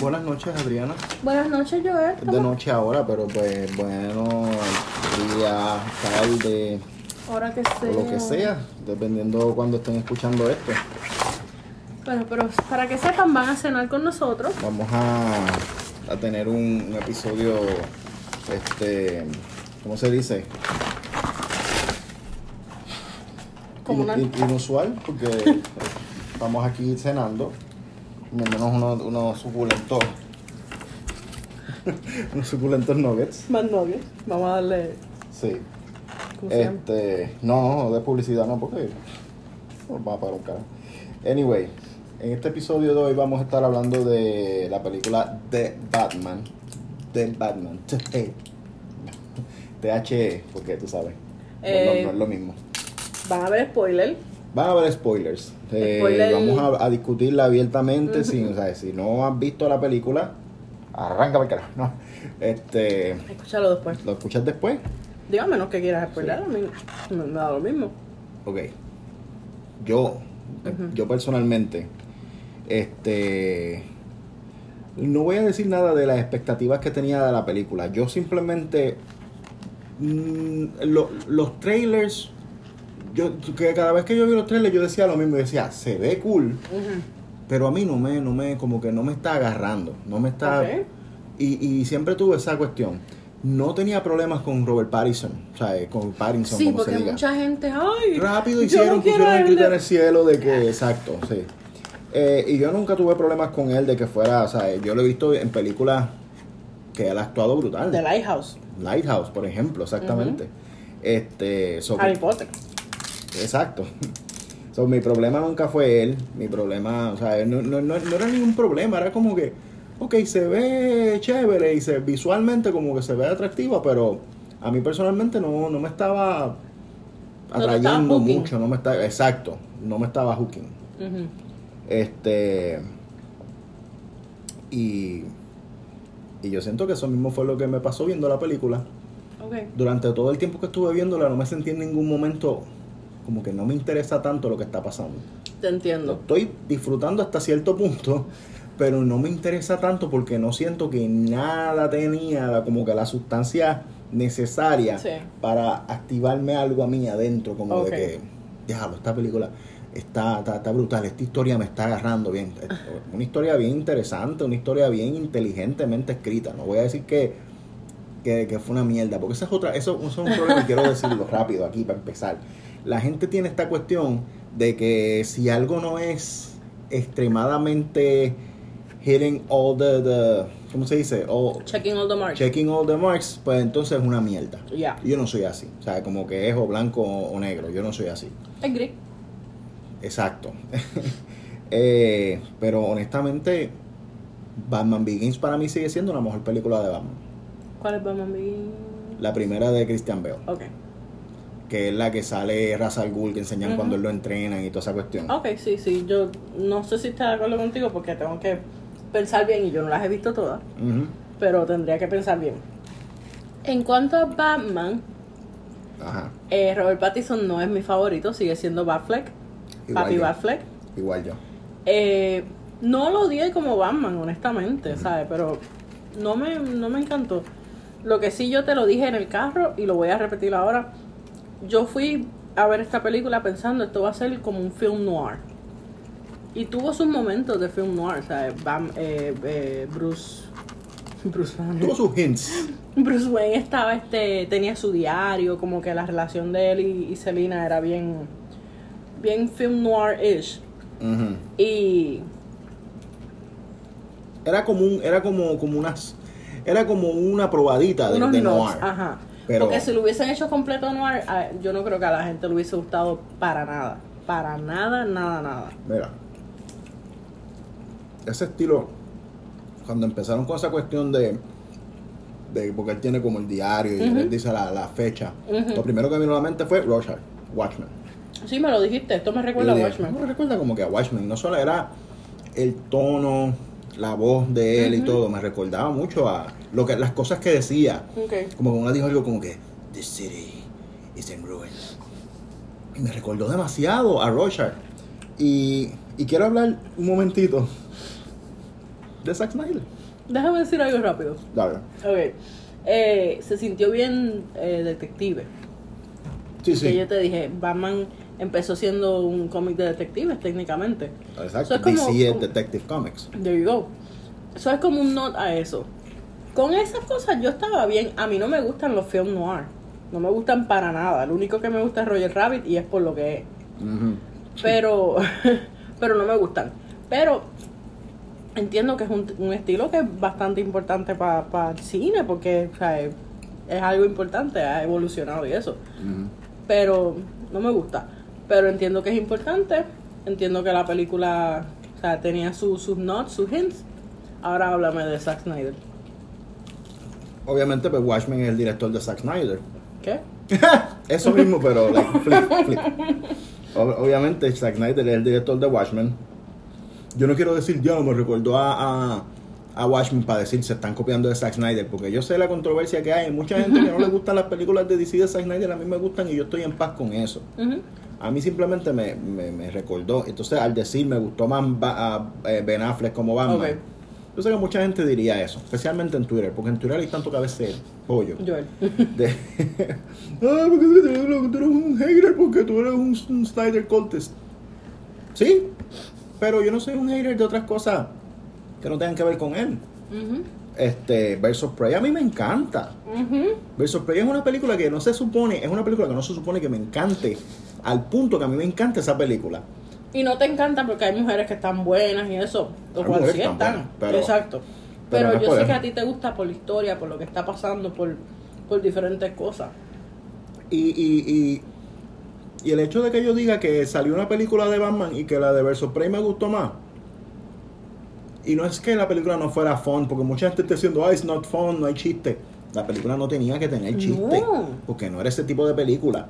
Buenas noches, Adriana. Buenas noches, Joel. Es de noche ahora, pero pues bueno, día, tarde, Ahora que sea. o lo que sea, dependiendo cuando estén escuchando esto. Bueno, pero para que sepan, van a cenar con nosotros. Vamos a, a tener un, un episodio, este, ¿cómo se dice? In- in- inusual, porque estamos aquí cenando, comiéndonos unos, unos suculentos, unos suculentos nuggets. Más novios. Vamos a darle. Sí. ¿Cómo se llama? Este, no, no, de publicidad no, porque nos va a pagar un carajo. Anyway, en este episodio de hoy vamos a estar hablando de la película The Batman. The Batman. THE, porque tú sabes. no- Eh, no, no es lo mismo. Van a ver spoiler. Van a haber spoilers. Eh, Spoiler. Vamos a, a discutirla abiertamente. sin, o sea, si no has visto la película, arranca para carajo. No. Este, Escúchalo después. ¿Lo escuchas después? Dígame, no que quieras spoiler. a mí Me, me da lo mismo. Ok. Yo, yo personalmente, este, no voy a decir nada de las expectativas que tenía de la película. Yo simplemente, mm, lo- los trailers, yo, que cada vez que yo vi los trailers yo decía lo mismo, yo decía, se ve cool, pero a mí no me, no me, como que no me está agarrando, no me está, y, y siempre tuve esa cuestión. No tenía problemas con Robert Pattinson, o sea, eh, con Pattinson, Sí, como se porque diga. mucha gente. ¡Ay! Rápido hicieron, no pusieron el grito en el cielo de que, exacto, sí. Eh, y yo nunca tuve problemas con él de que fuera, o sea, yo lo he visto en películas que él ha actuado brutal. The Lighthouse. Lighthouse, por ejemplo, exactamente. Este, so- Harry Potter. Exacto. So, mi problema nunca fue él, mi problema, o sea, no, no, no, no era ningún problema, era como que, ok, se ve chévere y se visualmente como que se ve atractiva, pero a mí personalmente no, no me estaba atrayendo mucho, no me estaba, exacto, no me estaba hooking. Este. Y. Y yo siento que eso mismo fue lo que me pasó viendo la película. Ok. Durante todo el tiempo que estuve viéndola, no me sentí en ningún momento como que no me interesa tanto lo que está pasando. Te Lo entiendo. estoy disfrutando hasta cierto punto, pero no me interesa tanto porque no siento que nada tenía como que la sustancia necesaria Sí. para activarme algo a mí adentro, como de que, diablo, esta película está, está, está brutal, esta historia me está agarrando bien. Una historia bien interesante, una historia bien inteligentemente escrita. No voy a decir que, que, que fue una mierda, porque esa es otra, eso, eso es un problema, y quiero decirlo rápido aquí para empezar. La gente tiene esta cuestión de que si algo no es extremadamente hitting all the, the ¿cómo se dice? All- Checking all the marks. checking all the marks, pues entonces es una mierda. Ya. Yo no soy así. O sea, como que es o blanco o negro. Yo no soy así. Agree. Exacto. Eh, pero honestamente, Batman Begins para mí sigue siendo la mejor película de Batman. ¿Cuál es Batman Begins? La primera de Christian Bale, Ok. Que es la que sale Ra's al Ghul, que enseñan cuando él lo entrenan y toda esa cuestión. Ok, sí, sí. Yo no sé si estoy de acuerdo contigo porque tengo que pensar bien y yo no las he visto todas. Pero tendría que pensar bien. En cuanto a Batman, Ajá. eh, Robert Pattinson no es mi favorito, sigue siendo Batfleck. Igual Papi yo. Batfleck. Igual yo. Eh, no lo odié como Batman, honestamente, ¿sabes? Pero no me, no me encantó. Lo que sí yo te lo dije en el carro y lo voy a repetir ahora. Yo fui a ver esta película pensando esto va a ser como un film noir. Y tuvo sus momentos de film noir, ¿sabes? Bam- eh, eh, Bruce... Bruce Banner. Tuvo sus hints. Bruce Wayne estaba, este, tenía su diario, como que la relación de él y, y Selina era bien, bien film noir-ish. Y Era como un, era como, como unas, era como una probadita de, unos de noir. ajá. Pero- Porque si lo hubiesen hecho completo noir, a- yo no creo que a la gente le hubiese gustado para nada. Para nada, nada, nada. Mira, ese estilo, cuando empezaron con esa cuestión de, de porque él tiene como el diario y él dice la, la fecha, lo primero que me vino a la mente fue Rorschach, Watchmen. Sí, me lo dijiste, esto me Y recuerda a Watchmen. Me recuerda como que a Watchmen, no solo era el tono, la voz de él y Ujú. todo, me recordaba mucho a lo que las cosas que decía. Ok. Como que uno dijo algo como que The city is in ruins. Y me recordó demasiado a Rorschach. Y, y quiero hablar un momentito de Zack Snyder. Déjame decir algo rápido. Dale. Ok. Eh, se sintió bien eh, detective. Sí, Que sí. yo te dije, Batman empezó siendo un cómic de detectives técnicamente. Exacto. Es como- DC es como- Detective Comics. There you go. Eso es como un not a eso. Con esas cosas yo estaba bien. A mí no me gustan los film noir. No me gustan para nada. Lo único que me gusta es Roger Rabbit y es por lo que es. Pero, pero no me gustan. Pero entiendo que es un, un estilo que es bastante importante para el cine porque o sea, es, es algo importante, ha evolucionado y eso. Pero no me gusta. Pero entiendo que es importante. Entiendo que la película o sea, tenía su- sus notes, sus hints. Ahora háblame de Zack Snyder. Obviamente, pues Watchmen es el director de Zack Snyder. ¿Qué? Eso mismo, pero like, flip, flip. Ob- Obviamente, Zack Snyder es el director de Watchmen. Yo no quiero decir, ya me recordó a, a, a Watchmen para decir se están copiando de Zack Snyder, porque yo sé la controversia que hay. Mucha gente que no le gustan las películas de DC de Zack Snyder, a mí me gustan y yo estoy en paz con eso. Ujú. A mí simplemente me, me, me recordó. Entonces, al decir me gustó más a- eh, Ben Affleck como Batman, Ok. yo sé que mucha gente diría eso, especialmente en Twitter, porque en Twitter hay tanto cabecero, pollo. Joel. De, ah, porque tú eres, un hater porque tú eres un, un Snyder cultist. Sí, pero yo no soy un hater de otras cosas que no tengan que ver con él. Este, Versus Prey a mí me encanta. Ujú. Versus Prey es una película que no se supone, es una película que no se supone que me encante, al punto que a mí me encanta esa película. Y no te encanta porque hay mujeres que están buenas y eso. Lo cual sí están están. buenas, pero- Exacto. pero Pero, no es yo sé que a ti te gusta por la historia, por lo que está pasando, por, por diferentes cosas. Y, y, y, y el hecho de que yo diga que salió una película de Batman y que la de Versus Prey me gustó más. Y no es que la película no fuera fun, porque mucha gente está diciendo, ah, it's not fun, no hay chiste. La película no tenía que tener chiste, No. porque no era ese tipo de película.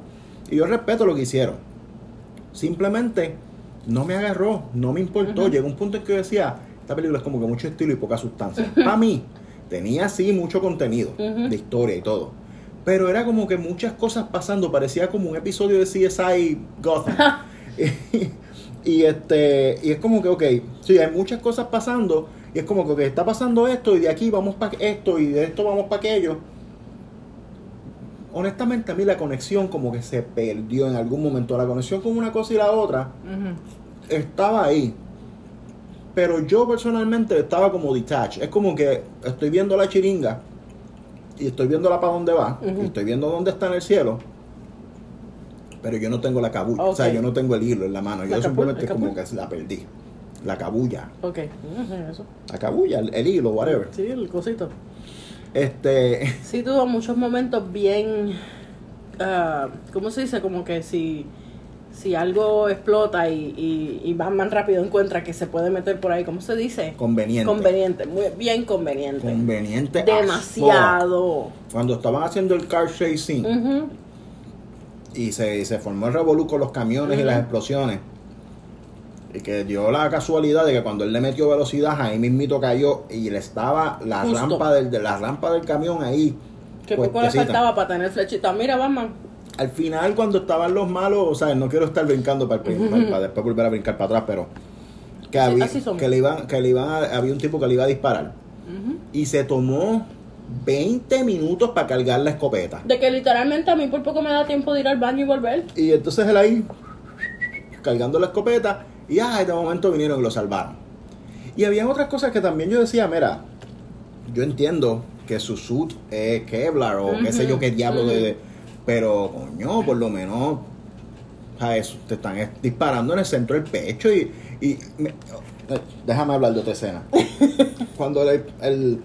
Y yo respeto lo que hicieron. Simplemente no me agarró, no me importó. Ujú. Llegó un punto en que yo decía, esta película es como que mucho estilo y poca sustancia. Para mí, tenía sí mucho contenido de historia y todo. Pero era como que muchas cosas pasando, parecía como un episodio de CSI Gotham. y este y es como que, ok, sí, hay muchas cosas pasando y es como que está pasando esto y de aquí vamos para esto y de esto vamos para aquello. Honestamente a mí la conexión como que se perdió en algún momento. La conexión con una cosa y la otra estaba ahí. Pero yo personalmente estaba como detached. Es como que estoy viendo la chiringa y estoy viéndola para dónde va y estoy viendo dónde está en el cielo. Pero yo no tengo la cabulla, o sea, yo no tengo el hilo en la mano. La Yo simplemente como que la perdí. La cabulla, Ok. Eso. la cabulla, el, el hilo, whatever. Sí, el cosito. Este, Sí tuvo muchos momentos bien, ah, ¿cómo se dice? Como que si, si algo explota y, y, y Batman rápido encuentra que se puede meter por ahí, ¿cómo se dice? conveniente. Conveniente, muy bien conveniente. Conveniente. Demasiado. Cuando estaban haciendo el car chasing y se, se formó el revolú con los camiones y las explosiones. Y que dio la casualidad de que cuando él le metió velocidad, ahí mismito cayó y le estaba la Justo. rampa del, de la rampa del camión ahí. Que poco le faltaba para tener flechita. Mira, Batman. Al final, cuando estaban los malos, o sea, no quiero estar brincando para, el para- para después volver a brincar para atrás, pero que, había, que le iban, que le iban a- había un tipo que le iba a disparar y se tomó 20 minutos para cargar la escopeta. De que literalmente a mí por poco me da tiempo de ir al baño y volver. Y entonces él ahí cargando la escopeta y ah, de momento vinieron y lo salvaron. Y había otras cosas que también yo decía, mira, yo entiendo que su suit es Kevlar o qué sé yo qué diablo de, de- pero coño, por lo menos ¿sabes? te están es- disparando en el centro del pecho y, y me- eh, déjame hablar de otra escena. Cuando le, el-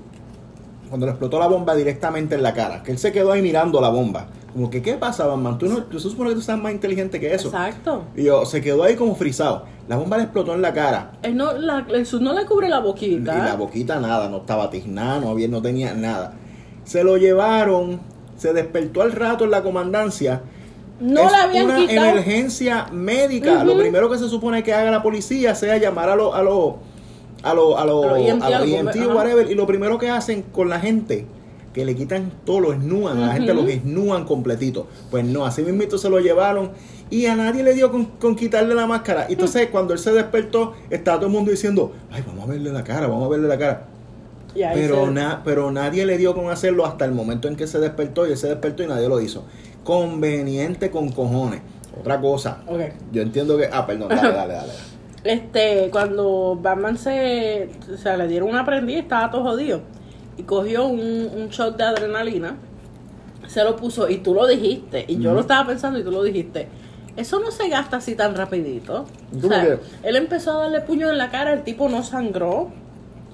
cuando le explotó la bomba directamente en la cara, que él se quedó ahí mirando la bomba. Como que, ¿qué pasa, Batman? Tú no, tú se supone que tú estás más inteligente que eso. Exacto. Y yo, se quedó ahí como frisado. La bomba le explotó en la cara. Él no, la, el sud no le cubre la Y boquita. la boquita nada, no estaba tiznada, no, había, no tenía nada. Se lo llevaron, se despertó al rato en la comandancia. no es la habían una quitado. emergencia médica. Lo Ujú. primero que se supone que haga la policía sea llamar a los a los a los a los A los EMT, a los a los EMT, whatever, y lo primero que hacen con la gente que le quitan todo, lo esnúan, a la gente los esnúan completito. Pues no, así mismito se lo llevaron y a nadie le dio con, con quitarle la máscara. Y Entonces cuando él se despertó, estaba todo el mundo diciendo, ay, vamos a verle la cara, vamos a verle la cara. Pero, na- pero nadie le dio con hacerlo hasta el momento en que se despertó y él se despertó y nadie lo hizo. Conveniente con cojones. Otra cosa, yo entiendo que... Ah, perdón, dale, dale, dale. Este, cuando Batman se, o sea, le dieron una prendida, estaba todo jodido. Y cogió un, un shot de adrenalina, se lo puso y tú lo dijiste. Y yo lo estaba pensando y tú lo dijiste. Eso no se gasta así tan rapidito. O él empezó a darle puño en la cara, el tipo no sangró.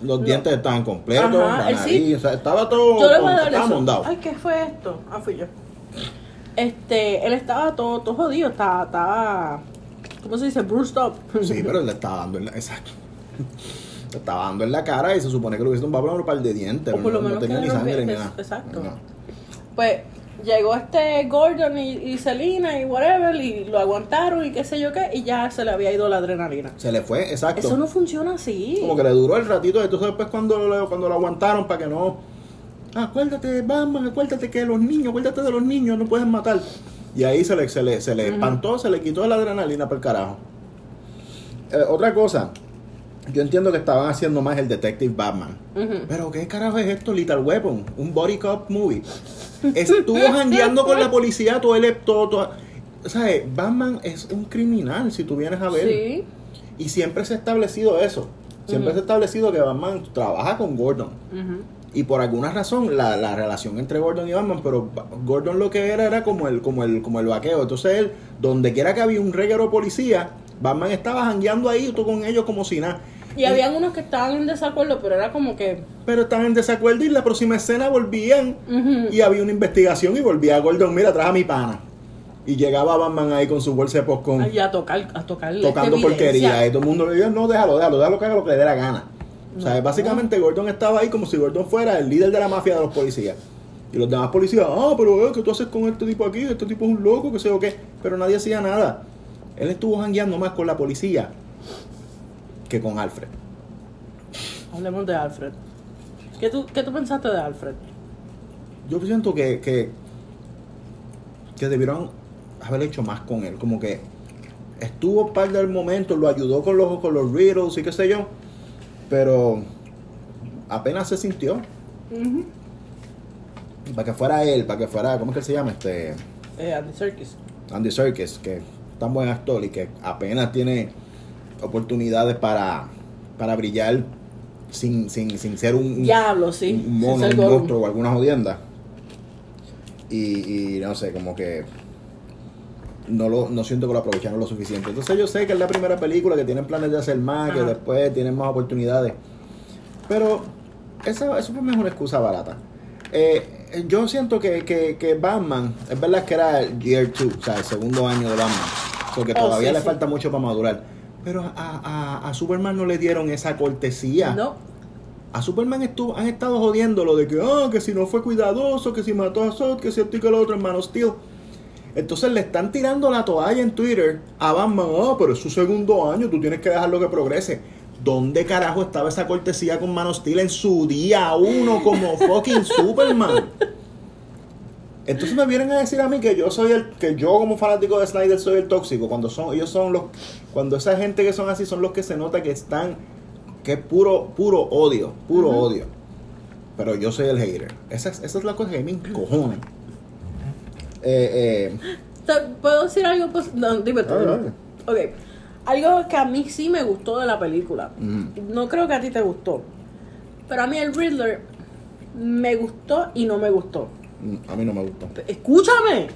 Los No. dientes estaban completos, Ajá, la él sí. o sea, estaba todo... Yo le voy a dar estaba eso. mondado. Ay, ¿qué fue esto? Ah, fui yo. Este, él estaba todo, todo jodido, estaba, estaba, ¿cómo se dice? Bruised up. Sí, pero le estaba dando. Exacto. Le estaba dando en la cara y se supone que le hubiese tumbado un par de dientes. O por lo no, tenía ni sangre ni nada. exacto. No. Pues llegó este Gordon y, y Selina y whatever y lo aguantaron y qué sé yo qué y ya se le había ido la adrenalina. Se le fue, exacto. Eso no funciona así. Como que le duró el ratito, entonces después cuando lo, cuando lo aguantaron para que no... "Ah, Acuérdate, Batman, acuérdate que los niños, acuérdate de los niños, no pueden matar. Y ahí se le, se le, se le Ujú. espantó, se le quitó la adrenalina por el carajo. Eh, otra cosa, yo entiendo que estaban haciendo más el Detective Batman. Pero ¿qué carajo es esto? Little Weapon, un body cop movie. Estuvo jangueando con la policía todo el... Todo, todo- ¿Sabes? Batman es un criminal, si tú vienes a ver. Sí. Y siempre se ha establecido eso. Siempre se ha establecido que Batman trabaja con Gordon. Y por alguna razón la, la relación entre Gordon y Batman, pero Gordon lo que era era como el, como el, como el vaqueo. Entonces él, donde quiera que había un reguero policía, Batman estaba jangueando ahí tú con ellos como si nada. Y habían unos que estaban en desacuerdo, pero era como que Pero estaban en desacuerdo y la próxima escena volvían ujú, y había una investigación y volvía Gordon, mira, trae a mi pana. Y llegaba Batman ahí con su bolsa de popcorn. ay, a tocar, a tocar tocando porquería. Y todo el mundo le dice, no, déjalo, déjalo, déjalo que haga lo que le dé la gana. O sea, No. básicamente Gordon estaba ahí como si Gordon fuera el líder de la mafia de los policías. Y los demás policías, ah, pero eh, ¿qué tú haces con este tipo aquí? Este tipo es un loco, que sé o qué. Pero nadie hacía nada. Él estuvo jangueando más con la policía que con Alfred. Hablemos de Alfred. ¿Qué tú, ¿Qué tú pensaste de Alfred? Yo siento que, que, que debieron haber hecho más con él. Como que estuvo par del momentos, lo ayudó con los, con los riddles y qué sé yo. Pero apenas se sintió. Para que fuera él, para que fuera, ¿cómo es que se llama? Este Eh, Andy Serkis. Andy Serkis, que es tan buen actor y que apenas tiene oportunidades para, para brillar sin, sin, sin ser un, Diablo, sí. un mono, un monstruo o alguna jodienda. Y, y no sé, como que no lo no siento que lo aprovecharon lo suficiente. Entonces yo sé que es la primera película, que tienen planes de hacer más, que después tienen más oportunidades. Pero esa, eso fue mejor excusa barata. Eh, yo siento que, que, que Batman, es verdad que era el Year 2, o sea, el segundo año de Batman, porque Oh, todavía sí, le sí. falta mucho para madurar. Pero a, a, a Superman no le dieron esa cortesía. No. A Superman estuvo, han estado jodiendo lo de que, ah, que si no fue cuidadoso, que si mató a Zod, que si esto y que lo otro, hermano Steel. Entonces le están tirando la toalla en Twitter a Batman, ah, pero es su segundo año, tú tienes que dejarlo que progrese. ¿Dónde carajo estaba esa cortesía con Man of Steel en su día uno como fucking Superman? Entonces me vienen a decir a mí que yo soy el, que yo como fanático de Snyder soy el tóxico, cuando son, ellos son los, cuando esa gente que son así son los que se nota que están, que es puro, puro odio, puro odio. Pero yo soy el hater. Esa es, esa es la cosa que me encojona. Eh, eh, ¿Puedo decir algo? Pues, no, dime tú. Ok. Algo que a mí sí me gustó de la película. No creo que a ti te gustó. Pero a mí el Riddler me gustó y no me gustó. A mí no me gustó. Escúchame.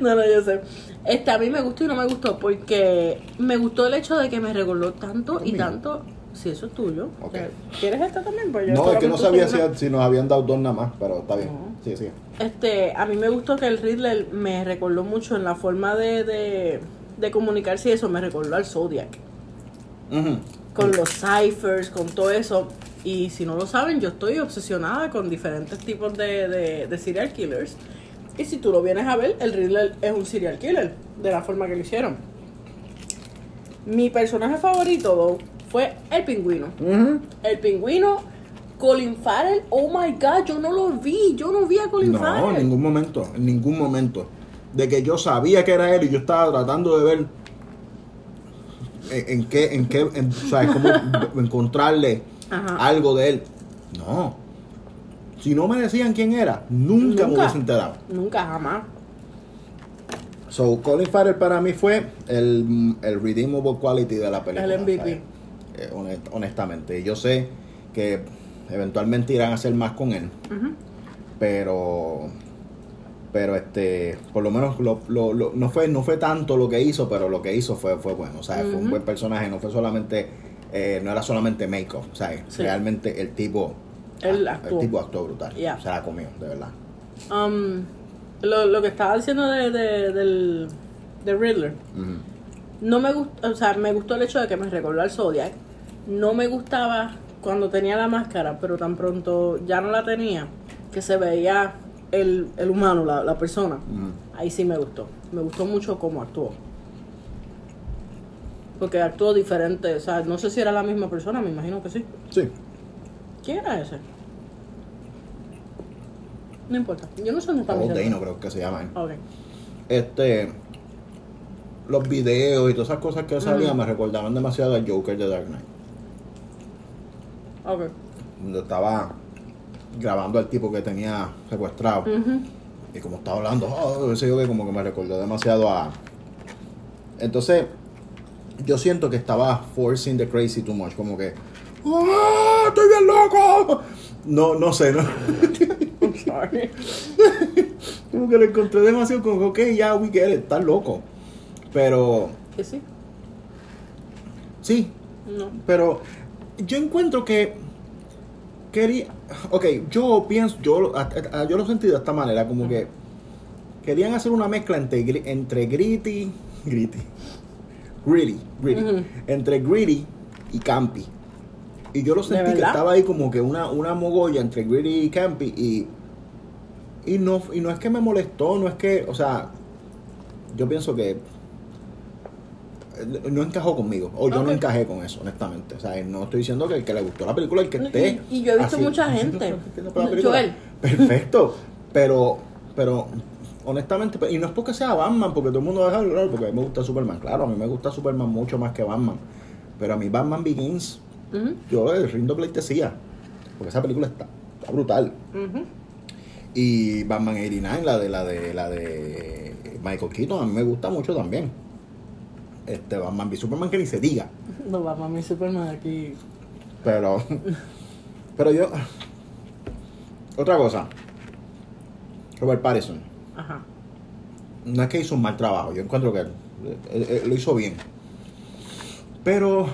No, no, yo sé. Este, a mí me gustó y no me gustó porque me gustó el hecho de que me recordó tanto y tanto. Si eso es tuyo. Ok. ¿Quieres esta también? Pues yo No, es que no sabía si, si nos habían dado dos nada más, pero está bien. No. Sí, sí. Este, a mí me gustó que el Riddler me recordó mucho en la forma de, de, de comunicarse y eso. Me recordó al Zodiac. Con los ciphers, con todo eso. Y si no lo saben, yo estoy obsesionada con diferentes tipos de, de, de serial killers. Y si tú lo vienes a ver, el Riddler es un serial killer, de la forma que lo hicieron. Mi personaje favorito though, fue el pingüino. El pingüino Colin Farrell, oh my god, yo no lo vi, yo no vi a Colin No, Farrell. en ningún momento, en ningún momento. De que yo sabía que era él y yo estaba tratando de ver en, en qué, en qué, en, o sea, cómo encontrarle Ajá. algo de él. No. Si no me decían quién era, nunca, me Nunca. hubiese enterado. Nunca, jamás. So, Colin Farrell para mí fue el, el redeemable quality de la película. El MVP. Eh, honest- honestamente. Yo sé que eventualmente irán a hacer más con él. Pero pero este por lo menos lo, lo- lo- no fue no fue tanto lo que hizo pero lo que hizo fue fue bueno o sea fue un buen personaje no fue solamente eh, no era solamente make-up o sea Sí. realmente el tipo Él el actuó. tipo actuó brutal Yeah. se la comió de verdad Um, lo, lo que estaba diciendo de, de- del de Riddler, no me gustó, o sea, me gustó el hecho de que me recordó al Zodiac. No me gustaba cuando tenía la máscara, pero tan pronto ya no la tenía, que se veía el, el humano, la, la persona. Ahí sí me gustó. Me gustó mucho cómo actuó. Porque actuó diferente, o sea, no sé si era la misma persona, me imagino que sí. sí ¿Quién era ese? No importa. Yo no sé dónde está Paul. Dano creo que se llama él. Ok. este los videos y todas esas cosas que salían me recordaban demasiado al Joker de Dark Knight Ok. donde estaba grabando al tipo que tenía secuestrado y como estaba hablando, oh, ese yo que como que me recordó demasiado a. Entonces, yo siento que estaba forcing the crazy too much, como que. ¡Ah! ¡Estoy bien loco! No, no sé, ¿no? I'm sorry. como que lo encontré demasiado como, ok, ya, we get it, estás loco. Pero, ¿Que sí? sí, No. pero yo encuentro que quería ok yo pienso yo yo lo sentí de esta manera como que querían hacer una mezcla entre entre gritty gritty gritty Ujú. entre gritty y campy. Y yo lo sentí que estaba ahí como que una una mogolla entre gritty y campy y y no y no es que me molestó no es que o sea yo pienso que eh, no encajó conmigo o yo no encajé con eso honestamente. O sea no estoy diciendo que el que le gustó la película el que esté y yo he visto así, mucha gente. Joel. perfecto pero pero honestamente y no es porque sea Batman porque todo el mundo va a dejar claro porque a mí me gusta Superman. Claro a mí me gusta Superman mucho más que Batman. Pero a mí Batman Begins yo le rindo pleitesía porque esa película está, está brutal. Y Batman 89 la de la de la de Michael Keaton a mí me gusta mucho también. Este Batman v Superman que ni se diga. No va mami Superman aquí. pero pero yo otra cosa. Robert Pattinson Ajá. no es que hizo un mal trabajo yo encuentro que él, él- él lo hizo bien pero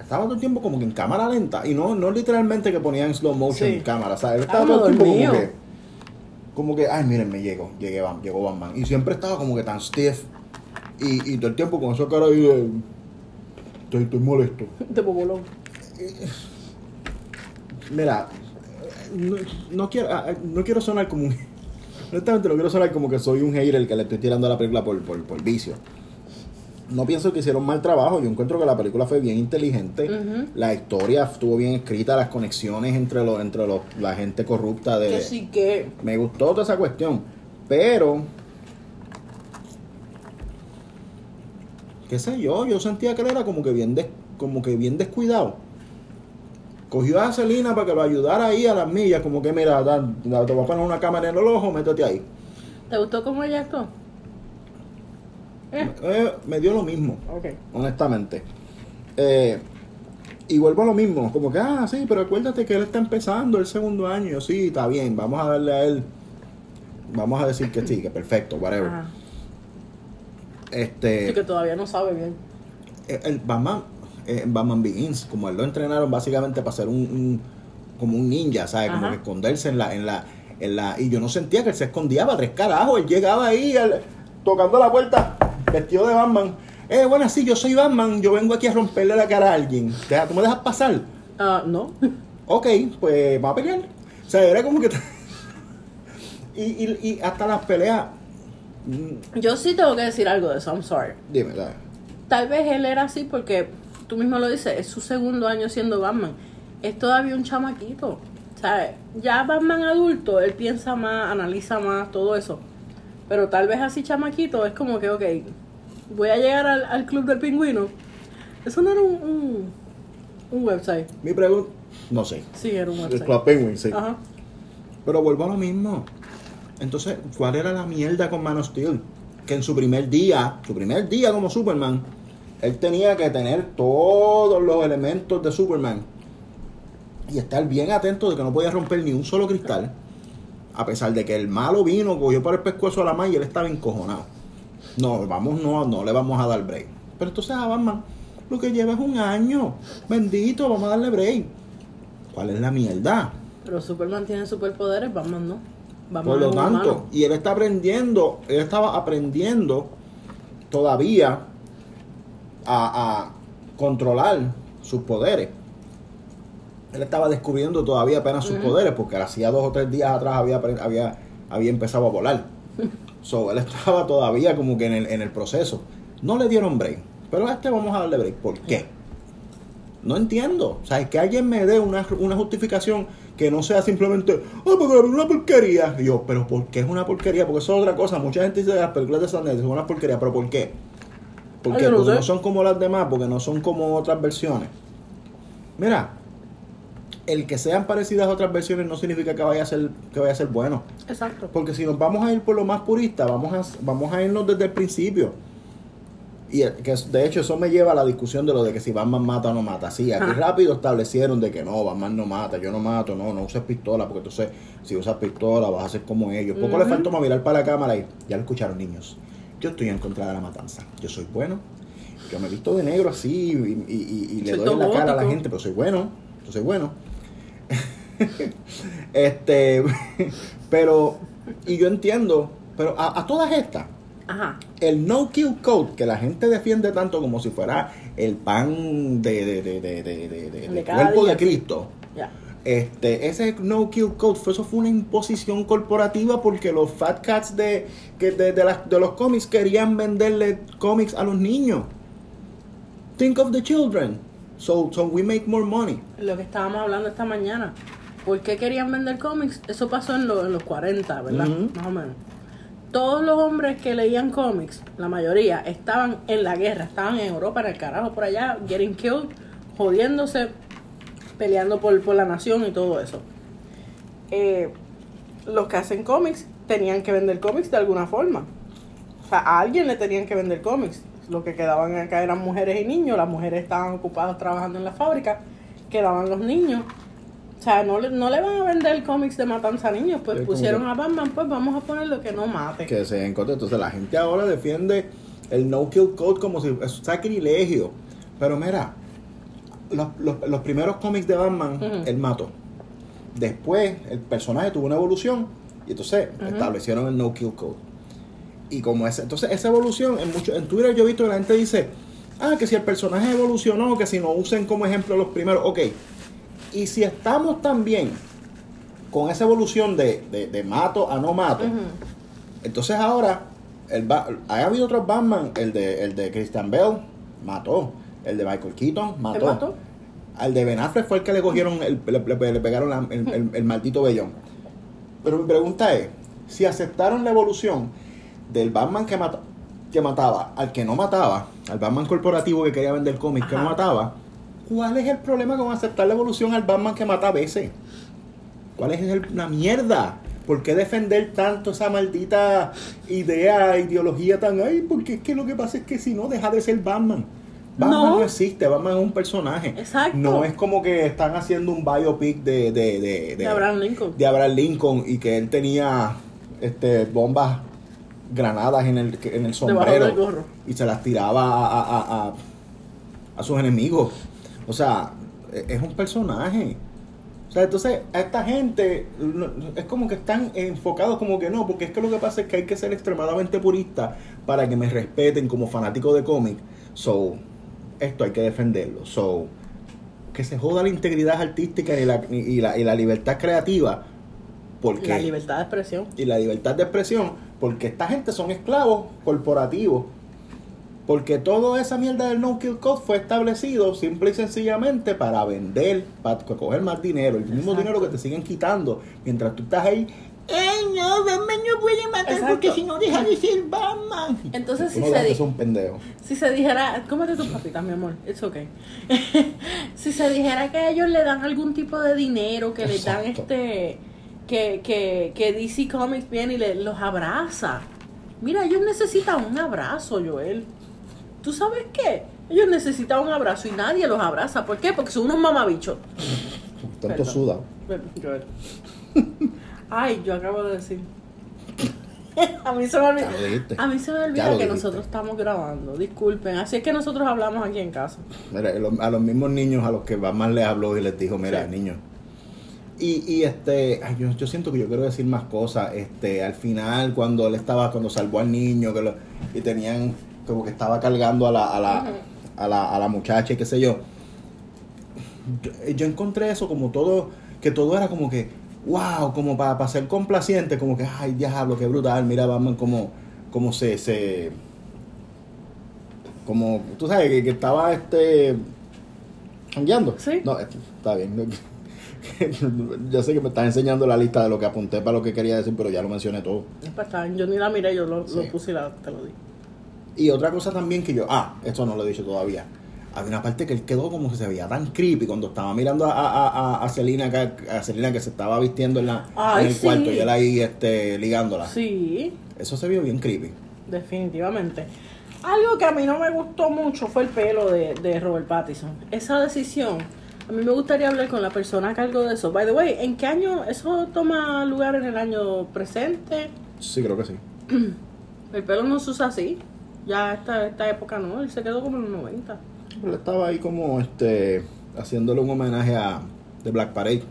estaba todo el tiempo como que en cámara lenta y no no literalmente que ponían slow motion Sí. en cámara o sea él estaba todo el tiempo como que como que ay miren me llegó llegué llegó Batman y siempre estaba como que tan stiff y, y todo el tiempo con esa cara ahí de estoy, estoy molesto De bobolón. Mira, no, no quiero, ah, no quiero sonar como un. Honestamente, no quiero sonar como que soy un hater que le estoy tirando a la película por, por, por vicio. No pienso que hicieron mal trabajo. Yo encuentro que la película fue bien inteligente. La historia estuvo bien escrita, las conexiones entre los, entre los, la gente corrupta de. Que sí que. Me gustó toda esa cuestión. Pero. qué sé yo, yo sentía que él era como que bien des- como que bien descuidado. Cogió a Celina para que lo ayudara ahí a las millas, como que mira, da- da- te voy a poner una cámara en el ojo, métete ahí. ¿Te gustó cómo ella actuó? Eh. Eh, me dio lo mismo, honestamente. Eh, y vuelvo a lo mismo, como que, ah, sí, pero acuérdate que él está empezando el segundo año. Sí, está bien, vamos a darle a él, vamos a decir que sí, que perfecto, whatever. Ajá. Este, Sí, que todavía no sabe bien. el, el Batman, eh, en Batman Begins, como él lo entrenaron básicamente para ser un, un- como un ninja, ¿sabes? Como que esconderse en la, en la, en la, y yo no sentía que él se escondía para tres carajos, él llegaba ahí tocando la puerta, vestido de Batman. Eh, bueno, sí, yo soy Batman, yo vengo aquí a romperle la cara a alguien. ¿Tú me dejas pasar? Ah, no. Ok, pues va a pelear. O sea, era como que... y, y, y hasta las peleas... mm, Yo sí tengo que decir algo de eso, I'm sorry. Dime, dale. Tal vez él era así porque tú mismo lo dices, es su segundo año siendo Batman. es todavía un chamaquito. ¿Sabes? Ya Batman adulto, él piensa más, analiza más, todo eso. Pero tal vez así chamaquito es como que, ok, voy a llegar al, al club del pingüino. Eso no era un, un, un website. Mi pregunta, no sé. Sí, era un El website. Club Penguin, sí. Ajá. Pero vuelvo a lo mismo. Entonces, ¿cuál era la mierda con Man of Steel? Que en su primer día, su primer día como Superman, él tenía que tener todos los elementos de Superman y estar bien atento de que no podía romper ni un solo cristal. A pesar de que el malo vino, cogió por el pescuezo a la mano y él estaba encojonado. No, vamos, no, no le vamos a dar break. Pero entonces a Batman lo que lleva es un año. Bendito, vamos a darle break. ¿Cuál es la mierda? Pero Superman tiene superpoderes, Batman no. Batman Por lo tanto, humano. y él está aprendiendo, él estaba aprendiendo todavía a, a controlar sus poderes. Él estaba descubriendo todavía apenas sus poderes, porque hacía dos o tres días atrás había, había, había empezado a volar. So, él estaba todavía como que en el, en el proceso. No le dieron break, pero a este vamos a darle break. ¿Por qué? No entiendo. O sea, es que alguien me dé una, una justificación que no sea simplemente, ah, porque es una porquería. Y yo, pero ¿por qué es una porquería? Porque eso es otra cosa. Mucha gente dice que las películas de Sanders son una porquería, pero ¿por qué? Porque no son como las demás, porque no son como otras versiones. Mira, el que sean parecidas a otras versiones no significa que vaya a ser, que vaya a ser bueno. Exacto. Porque si nos vamos a ir por lo más purista, vamos a, vamos a irnos desde el principio. Y que de hecho eso me lleva a la discusión de lo de que si Batman mata o no mata. Sí, aquí rápido establecieron de que no, Batman no mata, yo no mato, no, no uses pistola, porque entonces si usas pistola vas a ser como ellos. Poco le Ujú. faltó más mirar para la cámara y ya lo escucharon niños. Yo estoy en contra de la matanza. Yo soy bueno. Yo me visto de negro así y, y- y- y le Soy doy en la cara a la gente, pero soy bueno. Yo soy bueno. este, pero, y yo entiendo, pero a, a todas estas, Ajá. el no kill code que la gente defiende tanto como si fuera el pan de, de, de, de, de, de- de- De de cada cuerpo de. Cristo. Este, ese no kill code fue, eso fue una imposición corporativa porque los fat cats de, que de, de, las- de los cómics querían venderle cómics a los niños. Think of the children. So, so we make more money. Lo que estábamos hablando esta mañana. ¿Por qué querían vender cómics? Eso pasó en, lo- en los 40, ¿verdad? Más o menos. Todos los hombres que leían cómics, la mayoría, estaban en la guerra, estaban en Europa, en el carajo, por allá, getting killed, jodiéndose, peleando por, por la nación y todo eso. Eh, los que hacen cómics tenían que vender cómics de alguna forma. O sea, a alguien le tenían que vender cómics. Los que quedaban acá eran mujeres y niños. Las mujeres estaban ocupadas trabajando en la fábrica. Quedaban los niños. O sea, no le, no le van a vender cómics de matanza a niños. Pues pusieron que- a Batman, pues vamos a poner lo que no mate. que se encontró. Entonces la gente ahora defiende el no kill code como si es sacrilegio. Pero mira, los, los- los primeros cómics de Batman, Ujú. él mató. Después el personaje tuvo una evolución y entonces establecieron el no kill code. Y como ese, entonces esa evolución en mucho, en Twitter yo he visto que la gente dice, ah, que si el personaje evolucionó, que si no usen como ejemplo los primeros, ok. Y si estamos también con esa evolución de, de- de mato a no mato, entonces ahora, el ha habido otros Batman, el de, el de Christian Bell, mató. El de Michael Keaton, ¿Te mató. mató? Al de Ben Affleck fue el que le cogieron, el, le, le- le pegaron la- el, el- el maldito vellón. Pero mi pregunta es, si aceptaron la evolución del Batman que, mata- que mataba al que no mataba, al Batman corporativo que quería vender cómics que no mataba, ¿cuál es el problema con aceptar la evolución al Batman que mata a veces? ¿Cuál es el- la mierda? ¿Por qué defender tanto esa maldita idea, ideología tan... Ay, porque es que lo que pasa es que si no, deja de ser Batman. Batman no, No. existe, Batman es un personaje. Exacto. No es como que están haciendo un biopic de... De, de, De Abraham Lincoln. de Abraham Lincoln y que él tenía este, bombas, granadas en el, en el sombrero del gorro. y se las tiraba a, a- a- a- a sus enemigos. O sea, e- es un personaje. O sea, entonces a esta gente es como que están enfocados como que no, porque es que lo que pasa es que hay que ser extremadamente purista para que me respeten como fanático de cómic. So, esto hay que defenderlo. So, que se joda la integridad artística y la, y la, y la libertad creativa. Porque, La libertad de expresión. y la libertad de expresión, porque esta gente son esclavos corporativos Porque toda esa mierda del no kill code fue establecido simple y sencillamente para vender, para coger más dinero, el mismo Exacto. dinero que te siguen quitando, mientras tú estás ahí. ¡Ay, no! Batman no puede matar Exacto. porque si no deja de ser Batman. Entonces, si Uno se, un pendejo. si se dijera, cómete tus papitas, mi amor, it's okay. si se dijera que a ellos le dan algún tipo de dinero, que les dan Exacto. este, que, que, que DC Comics viene y le- los abraza. Mira, ellos necesitan un abrazo, Joel. ¿Tú sabes qué? Ellos necesitan un abrazo y nadie los abraza. ¿Por qué? Porque son unos mamabichos. Tanto Perdón. suda. Joel. Ay, yo acabo de decir. a mí se me dijiste. A mí se me olvida que nosotros estamos grabando. Disculpen. Así es que nosotros hablamos aquí en casa. Mira, a los mismos niños a los que Batman les habló y les dijo, mira, Sí. niños. Y, y este, ay, yo, yo siento que yo quiero decir más cosas. Este, al final, cuando él estaba, cuando salvó al niño, que lo- y tenían, como que estaba cargando a la, a la, a la, a la muchacha y qué sé yo. yo. yo encontré eso como todo, que todo era como que, wow, como para ser complaciente, como que, ay, diablo, qué brutal, mira Batman como, como se, se, como, tú sabes, que, que estaba este, jangueando. Sí. No, este, está bien. ya sé que me estás enseñando la lista de lo que apunté para lo que quería decir, pero ya lo mencioné todo. Para Yo ni la miré, yo lo, lo Sí. puse y la, te lo di. Y otra cosa también que yo, ah, esto no lo he dicho todavía. Había una parte que él quedó como que se veía tan creepy cuando estaba mirando a, a, a, a Selena, que, a Selena que se estaba vistiendo en, la, Ay, en el sí. cuarto y él ahí este, ligándola. Sí, Eso se vio bien creepy. definitivamente. Algo que a mí no me gustó mucho fue el pelo de, de Robert Pattinson. Esa decisión, a mí me gustaría hablar con la persona a cargo de eso. By the way, ¿en qué año eso toma lugar en el año presente? Sí, creo que sí. El pelo no se usa así. Ya esta, esta época no, él se quedó como en los 90. Él estaba ahí como este haciéndole un homenaje a The Black Parade.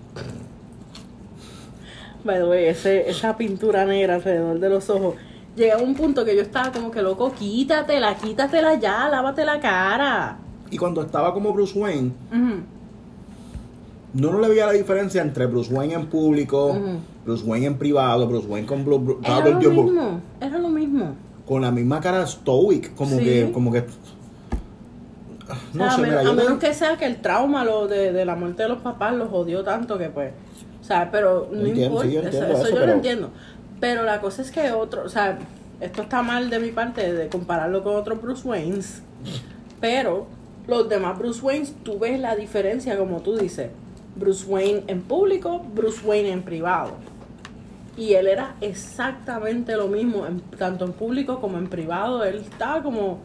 By the way, ese, esa pintura negra alrededor de los ojos. Llega a un punto que yo estaba como que loco, quítatela, quítatela ya, lávate la cara. Y cuando estaba como Bruce Wayne, no no le veía la diferencia entre Bruce Wayne en público. Bruce Wayne en privado, Bruce Wayne con, Bru- Bru- Era el lo mismo, era lo mismo. con la misma cara stoic, como Sí. que, como que O no sea, sé, a, mira, menos que sea que el trauma lo de, de la muerte de los papás los jodió tanto que pues, o sea, pero no Entiendo, importa, sí, yo eso, entiendo eso eso, yo pero- lo entiendo. Pero la cosa es que otro, o sea, esto está mal de mi parte de compararlo con otros Bruce Waynes, pero los demás Bruce Waynes, tú ves la diferencia como tú dices, Bruce Wayne en público, Bruce Wayne en privado. Y él era exactamente lo mismo, en- tanto en público como en privado. Él estaba como,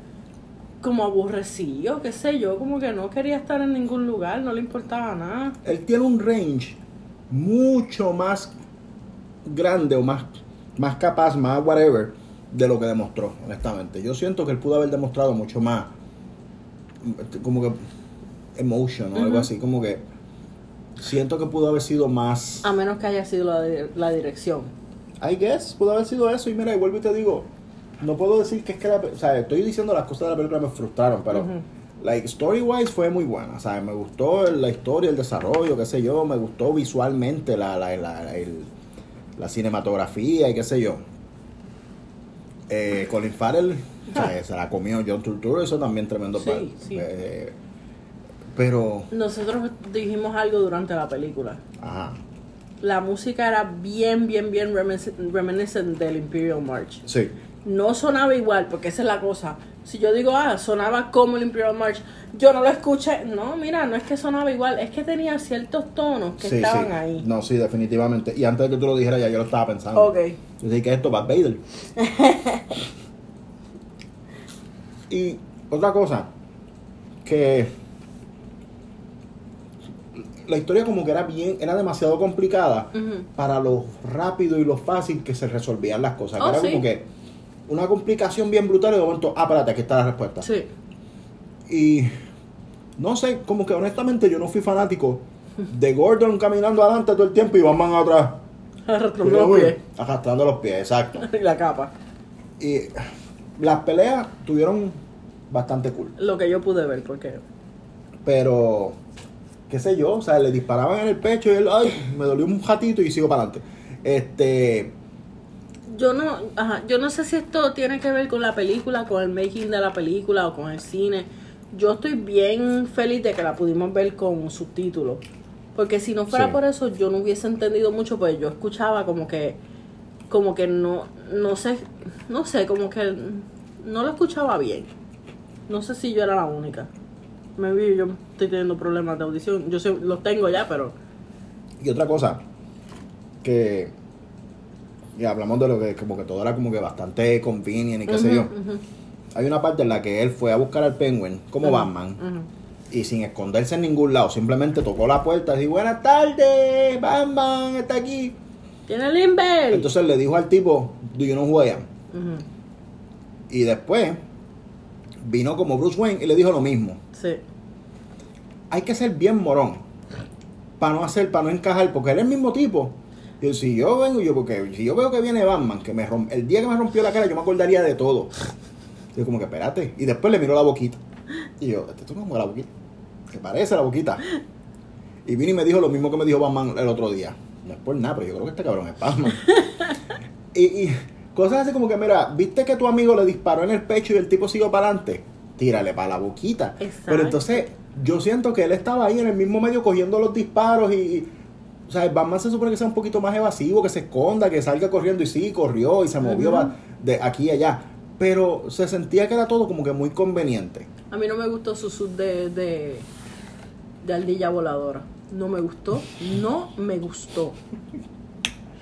como aborrecido, qué sé yo, como que no quería estar en ningún lugar, no le importaba nada. él tiene un range mucho más grande o más, más capaz, más whatever, de lo que demostró, honestamente. Yo siento que él pudo haber demostrado mucho más, como que emotion o algo así, como que siento que pudo haber sido más... A menos que haya sido la, la dirección. I guess, pudo haber sido eso. Y mira, y vuelvo y te digo, no puedo decir que es que la, o sea, estoy diciendo las cosas de la película me frustraron, pero Ujú. like story wise fue muy buena, o sea, me gustó la historia, el desarrollo, qué sé yo, me gustó visualmente la la, la, el- la cinematografía y qué sé yo. Eh, Colin Farrell, o sea, se la comió John Turturro, eso también tremendo Sí, pal- sí. eh, pero, Nosotros dijimos algo durante la película. ajá, La música era bien, bien, bien reminis- reminiscent del Imperial March. sí, no sonaba igual, porque esa es la cosa. Si yo digo, ah, sonaba como el Imperial March, yo no lo escuché. No, mira, no es que sonaba igual, es que tenía ciertos tonos que sí, estaban sí. ahí. No, sí, definitivamente. Y antes de que tú lo dijeras, ya yo lo estaba pensando. Ok. Yo dije que esto va Vader. y otra cosa, que la historia como que era bien, era demasiado complicada para lo rápido y lo fácil que se resolvían las cosas. que Oh, era sí. como que una complicación bien brutal y de momento, ah, espérate, aquí está la respuesta. Sí. Y no sé, como que honestamente yo no fui fanático de Gordon caminando adelante todo el tiempo y Batman atrás. Arrastrando los pies Arrastrando los pies, exacto. y la capa. Y las peleas tuvieron bastante cool. Lo que yo pude ver, porque. Pero, qué sé yo, o sea, le disparaban en el pecho y él, ay, me dolió un ratito y sigo para adelante. Este, yo no, ajá, yo no sé si esto tiene que ver con la película, con el making de la película o con el cine. Yo estoy bien feliz de que la pudimos ver con subtítulos. Porque si no fuera Sí. por eso, yo no hubiese entendido mucho, pues yo escuchaba como que, como que no, no sé, no sé, como que no lo escuchaba bien. No sé si yo era la única. Me vi, yo estoy teniendo problemas de audición. Yo sé, los tengo ya, pero Y otra cosa, que ya hablamos de lo que como que todo era como que bastante convenient y qué sé yo. Hay una parte en la que él fue a buscar al Penguin como Batman y sin esconderse en ningún lado, simplemente tocó la puerta y dijo, buenas tardes, Batman está aquí. Tiene el Limber. Entonces le dijo al tipo, do you know who I am? Y después vino como Bruce Wayne y le dijo lo mismo. Sí. Hay que ser bien morón para no hacer, para no encajar, porque él es el mismo tipo. Y si yo vengo, yo porque si yo veo que viene Batman, que me romp- el día que me rompió la cara, yo me acordaría de todo. Yo como que espérate. Y después le miró la boquita. Y yo, este tú como la boquita. ¿Te parece la boquita? Y vino y me dijo lo mismo que me dijo Batman el otro día. No es por nada, pero yo creo que este cabrón es Batman. y, y cosas así como que, mira, ¿viste que tu amigo le disparó en el pecho y el tipo siguió para adelante? Tírale para la boquita. Exacto. Pero entonces, yo siento que él estaba ahí en el mismo medio cogiendo los disparos y. o sea, el Batman se supone que sea un poquito más evasivo, que se esconda, que salga corriendo y sí, corrió y se movió de aquí a allá. Pero se sentía que era todo como que muy conveniente. A mí no me gustó su sud de, de, de ardilla voladora. No me gustó. No me gustó.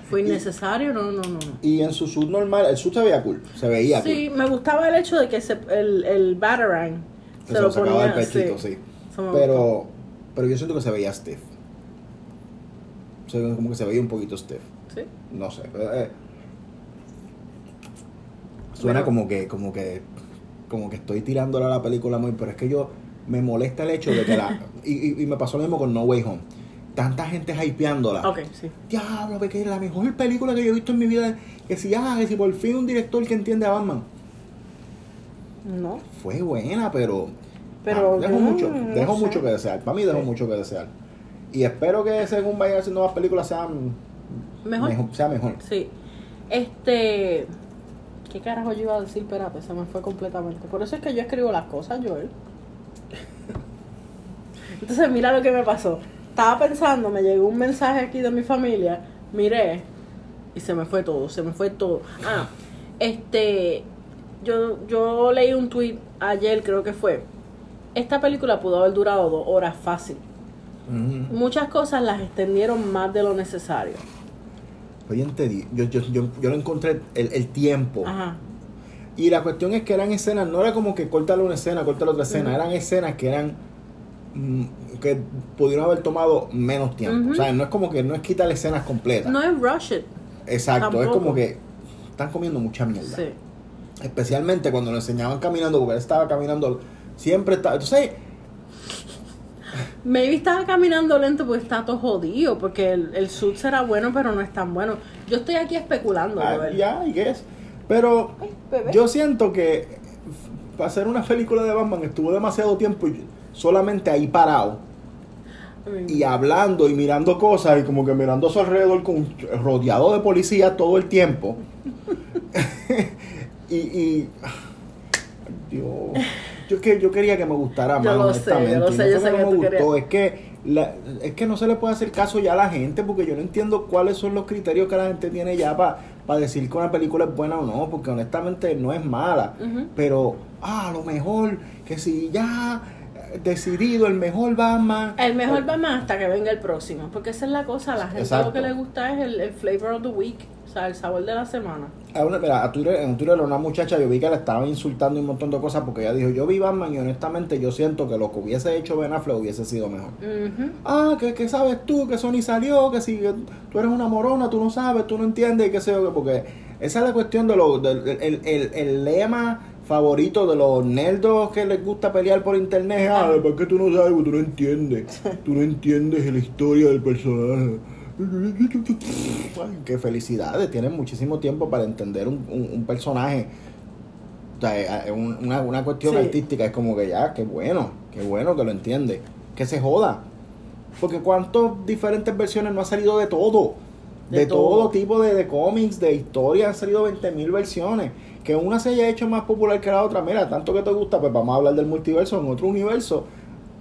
Fue innecesario. No, no, no. no. Y en su sud normal, el sud se veía cool, se veía Sí, cool. me gustaba el hecho de que se, el, el Batarang Que se lo sacaba ponía del pechito, sí. Pero, pero yo siento que se veía stiff. Como que se veía un poquito. Sí. No sé. eh, suena Bueno. como que, como que, como que estoy tirándole a la película muy, pero es que yo me molesta el hecho de que la y, y- y me pasó lo mismo con No Way Home. Tanta gente hypeándola. Ok, sí. Diablo, porque es la mejor película que yo he visto en mi vida. Que si, ah, que si por fin un director que entiende a Batman. No. Fue buena, pero. Pero ah, dejó yo mucho, no mucho que desear. Para mí dejó Sí. mucho que desear. Y espero que según vayan haciendo más películas sean Mejor. sea mejor. Sí. Este. ¿Qué carajo yo iba a decir? Espérate, se me fue completamente. Por eso es que yo escribo las cosas, Joel. Entonces, mira lo que me pasó. Estaba pensando, me llegó un mensaje aquí de mi familia, miré y se me fue todo, se me fue todo. Ah, este, yo, yo leí un tweet ayer, creo que fue. Esta película pudo haber durado dos horas fácil. Muchas cosas las extendieron más de lo necesario. Oye, entendí. Yo, yo, yo, yo no encontré el, el tiempo. Ajá. Y la cuestión es que eran escenas, no era como que cortarle una escena, cortarle otra escena, eran escenas que eran mm, que pudieron haber tomado menos tiempo. O sea, no es como que no es quitarle escenas completas. No es rush it. Exacto, es como que están comiendo mucha mierda. Sí. Especialmente cuando lo enseñaban caminando, porque él estaba caminando, siempre estaba. Entonces, Maybe estaba caminando lento porque está todo jodido, porque el, el suit será bueno, pero no es tan bueno. Yo estoy aquí especulando, ah, ya, ¿y qué es? Pero Ay, yo siento que para hacer una película de Batman estuvo demasiado tiempo solamente ahí parado. Y hablando y mirando cosas y como que mirando a su alrededor con, rodeado de policía todo el tiempo. y, y Dios, yo que yo quería que me gustara Yo más lo sé, honestamente. yo lo y sé, no yo fue sé que no me gustó, querías- es que la- es que no se le puede hacer caso ya a la gente porque yo no entiendo cuáles son los criterios que la gente tiene ya para decir que una película es buena o no, porque honestamente no es mala, pero ah, a lo mejor que si ya eh, decidido el mejor Batman El mejor eh, va más hasta que venga el próximo, porque esa es la cosa, a la gente Exacto. lo que le gusta es el, el flavor of the week, o sea, el sabor de la semana. Mira, a Twitter, en Twitter una muchacha yo vi que le estaba insultando y un montón de cosas porque ella dijo, yo vi Batman y honestamente yo siento que lo que hubiese hecho Ben Affleck hubiese sido mejor. Ujú. Ah, que, que sabes tú, que Sony salió, que si tú eres una morona, tú no sabes, tú no entiendes y qué sé yo, que- porque esa es la cuestión de lo, del el, el, el lema favorito de los nerdos que les gusta pelear por internet. Ah, ¿por qué tú no sabes? Porque tú no entiendes. Tú no entiendes la historia del personaje. Qué felicidades, tienen muchísimo tiempo para entender un, un- un personaje. O sea, eh, un- una, una cuestión Sí. artística es como que ya, qué bueno, qué bueno que lo entiende. Que se joda. Porque cuántas diferentes versiones no ha salido de todo. De, De todo. todo. tipo de, de cómics, de historias, han salido 20.000 versiones. Que una se haya hecho más popular que la otra. Mira, tanto que te gusta, pues vamos a hablar del multiverso en otro universo.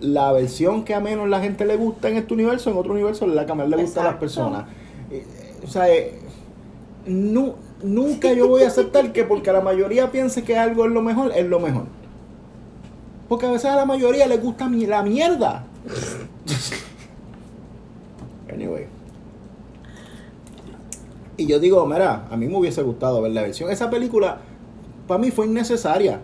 La versión que a menos la gente le gusta en este universo, en otro universo es la que a más le gusta a las personas. O sea, eh, nu- nunca yo voy a aceptar que porque la mayoría piense que algo es lo mejor, es lo mejor. Porque a veces a la mayoría le gusta mi- la mierda. anyway. Y yo digo, mira, a mí me hubiese gustado ver la versión. Esa película, para mí fue innecesaria.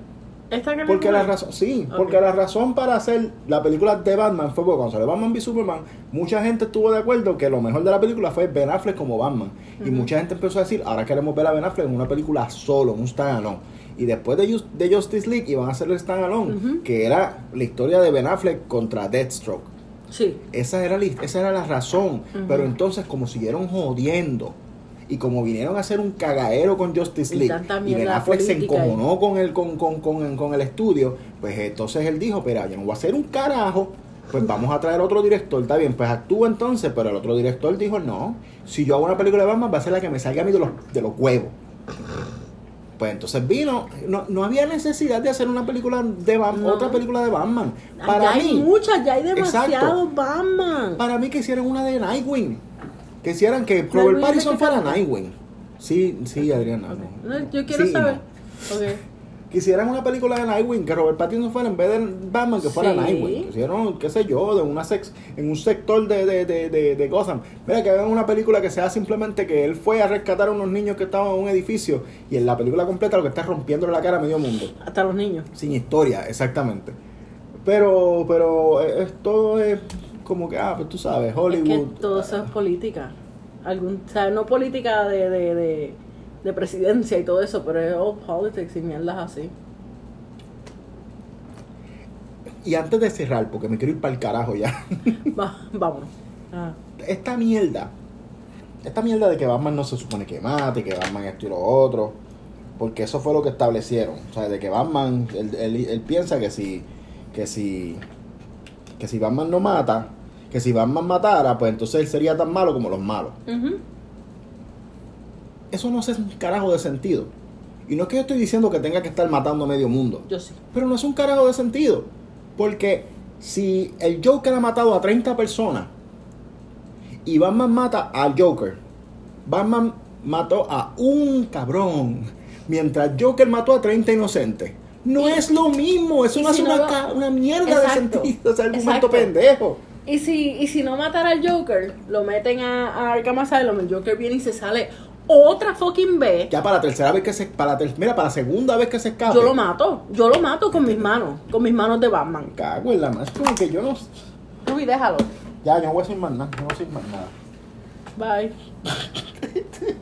¿Esta que Porque la razón, sí, porque la razón para hacer la película de Batman fue porque cuando salió Batman v Superman, mucha gente estuvo de acuerdo que lo mejor de la película fue Ben Affleck como Batman. Y mucha gente empezó a decir, ahora queremos ver a Ben Affleck en una película solo, en un standalone. Y después de, Just- de Justice League iban a hacer el standalone, que era la historia de Ben Affleck contra Deathstroke. Sí. Esa era, la, esa era la razón. Pero entonces, como siguieron jodiendo y como vinieron a hacer un cagadero con Justice Y League y mierda Ben Affleck se y- encojonó con el, con, con, con, con el estudio, pues entonces él dijo, espera, yo no voy a hacer un carajo, pues vamos a traer otro director, está bien, pues actúa entonces, pero el otro director dijo, no, si yo hago una película de Batman va a ser la que me salga a mí de los, de los huevos. Pues entonces vino, no, no había necesidad de hacer una película de Batman, No. otra película de Batman. ya Para hay mí, muchas, ya hay demasiados Batman. para mí que hicieran una de Nightwing. Que hicieran que ¿Nightwing Robert Pattinson fuera? Nightwing. Sí, sí, Adriana. No. No, yo quiero Sí saber. no. Hicieran una película de Nightwing, que Robert Pattinson fuera en vez de Batman, que fuera Sí. Nightwing. Que hicieron, qué sé yo, de una sex, en un sector de, de, de, de, de Gotham. Mira, que hagan una película que sea simplemente que él fue a rescatar a unos niños que estaban en un edificio y en la película completa lo que está rompiendo la cara a medio mundo. Hasta los niños. Sin historia, exactamente. Pero, pero eh, esto es como que, ah, pues tú sabes, Hollywood. Es que todo eso es política. Algún, o sea, no política de, de, de, de presidencia y todo eso, pero es all politics y mierdas así. Y antes de cerrar, porque me quiero ir para el carajo ya. Va, vámonos. Ah, esta mierda, esta mierda de que Batman no se supone que mate, que Batman esto y lo otro, porque eso fue lo que establecieron. O sea, de que Batman, él, él- él piensa que si, que si, que si Batman no mata, que si Batman matara, pues entonces él sería tan malo como los malos. Eso no hace un carajo de sentido. Y no es que yo estoy diciendo que tenga que estar matando a medio mundo. Yo sí. Pero no es un carajo de sentido. Porque si el Joker ha matado a 30 personas y Batman mata al Joker, Batman mató a un cabrón, mientras Joker mató a 30 inocentes. No Y- es lo mismo, eso no si hace no una, lo- ca- una mierda Exacto, de sentido, es argumento exacto. pendejo. Y si, y si no matara al Joker, lo meten a, a Arkham Asylum, el Joker viene y se sale otra fucking vez. Ya para la tercera vez que se, para ter- mira, para la segunda vez que se escape. Yo lo mato. Yo lo mato con mis manos. Con mis manos de Batman. Cago en la más, como que yo no. Ruby, déjalo. Ya, yo no voy a decir más nada, no voy a decir más nada. Bye.